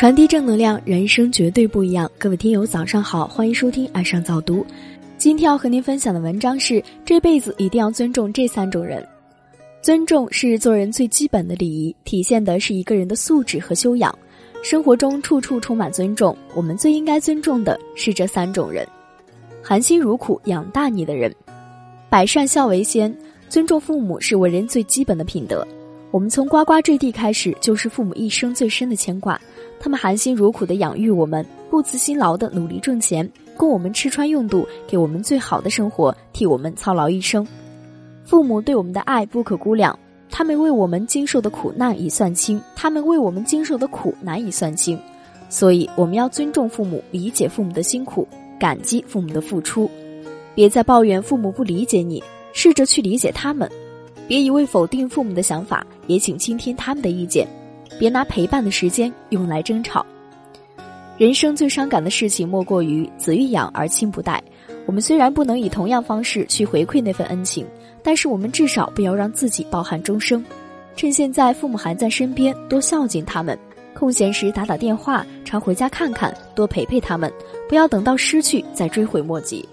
传递正能量，人生绝对不一样。各位听友，早上好，欢迎收听《爱上早读》。今天要和您分享的文章是：这辈子一定要尊重这三种人。尊重是做人最基本的礼仪，体现的是一个人的素质和修养。生活中处处充满尊重，我们最应该尊重的是这三种人：含辛茹苦养大你的人，百善孝为先。尊重父母是为人最基本的品德。我们从呱呱坠地开始，就是父母一生最深的牵挂。他们含辛茹苦的养育我们，不辞辛劳的努力挣钱，供我们吃穿用度，给我们最好的生活，替我们操劳一生。父母对我们的爱不可估量，他们为我们经受的苦难已算清，他们为我们经受的苦难已算清。所以，我们要尊重父母，理解父母的辛苦，感激父母的付出。别再抱怨父母不理解你，试着去理解他们。别一味否定父母的想法，也请倾听他们的意见，别拿陪伴的时间用来争吵。人生最伤感的事情莫过于子欲养而亲不待。我们虽然不能以同样方式去回馈那份恩情，但是我们至少不要让自己抱憾终生。趁现在父母还在身边，多孝敬他们；空闲时打打电话，常回家看看，多陪陪他们。不要等到失去再追悔莫及。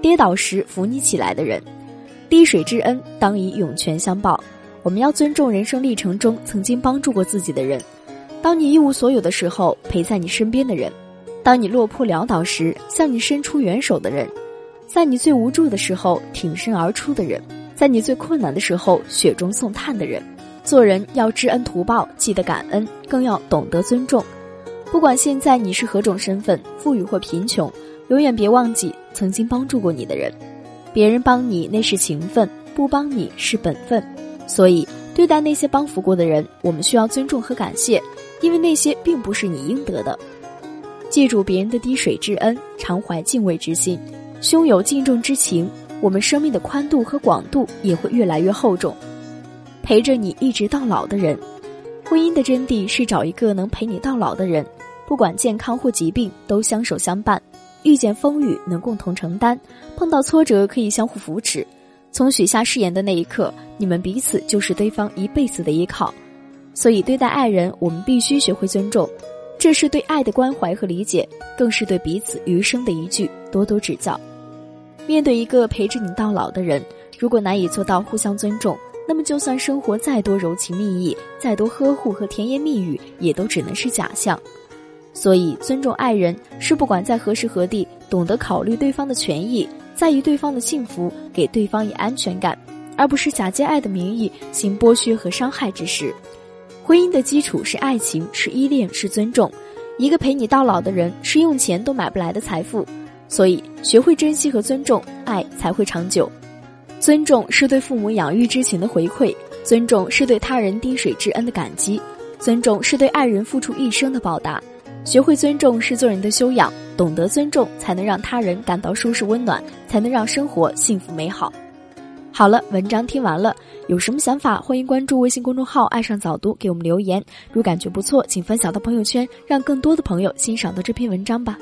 跌倒时扶你起来的人。滴水之恩，当以涌泉相报。我们要尊重人生历程中曾经帮助过自己的人，当你一无所有的时候陪在你身边的人，当你落魄潦倒时向你伸出援手的人，在你最无助的时候挺身而出的人，在你最困难的时候雪中送炭的人。做人要知恩图报，记得感恩，更要懂得尊重。不管现在你是何种身份，富裕或贫穷，永远别忘记曾经帮助过你的人。别人帮你那是情分，不帮你是本分，所以对待那些帮扶过的人，我们需要尊重和感谢，因为那些并不是你应得的。记住别人的滴水之恩，常怀敬畏之心，胸有敬重之情，我们生命的宽度和广度也会越来越厚重。陪着你一直到老的人，婚姻的真谛是找一个能陪你到老的人，不管健康或疾病都相守相伴。遇见风雨能共同承担，碰到挫折可以相互扶持。从许下誓言的那一刻，你们彼此就是对方一辈子的依靠。所以，对待爱人，我们必须学会尊重，这是对爱的关怀和理解，更是对彼此余生的一句多多指教。面对一个陪着你到老的人，如果难以做到互相尊重，那么就算生活再多柔情蜜意，再多呵护和甜言蜜语，也都只能是假象。所以，尊重爱人是不管在何时何地，懂得考虑对方的权益，在意对方的幸福，给对方以安全感，而不是假借爱的名义行剥削和伤害之事。婚姻的基础是爱情，是依恋，是尊重。一个陪你到老的人，是用钱都买不来的财富。所以，学会珍惜和尊重，爱才会长久。尊重是对父母养育之情的回馈，尊重是对他人滴水之恩的感激，尊重是对爱人付出一生的报答。学会尊重是做人的修养，懂得尊重才能让他人感到舒适温暖，才能让生活幸福美好。好了，文章听完了，有什么想法欢迎关注微信公众号“爱上早读”给我们留言。如感觉不错，请分享到朋友圈，让更多的朋友欣赏到这篇文章吧。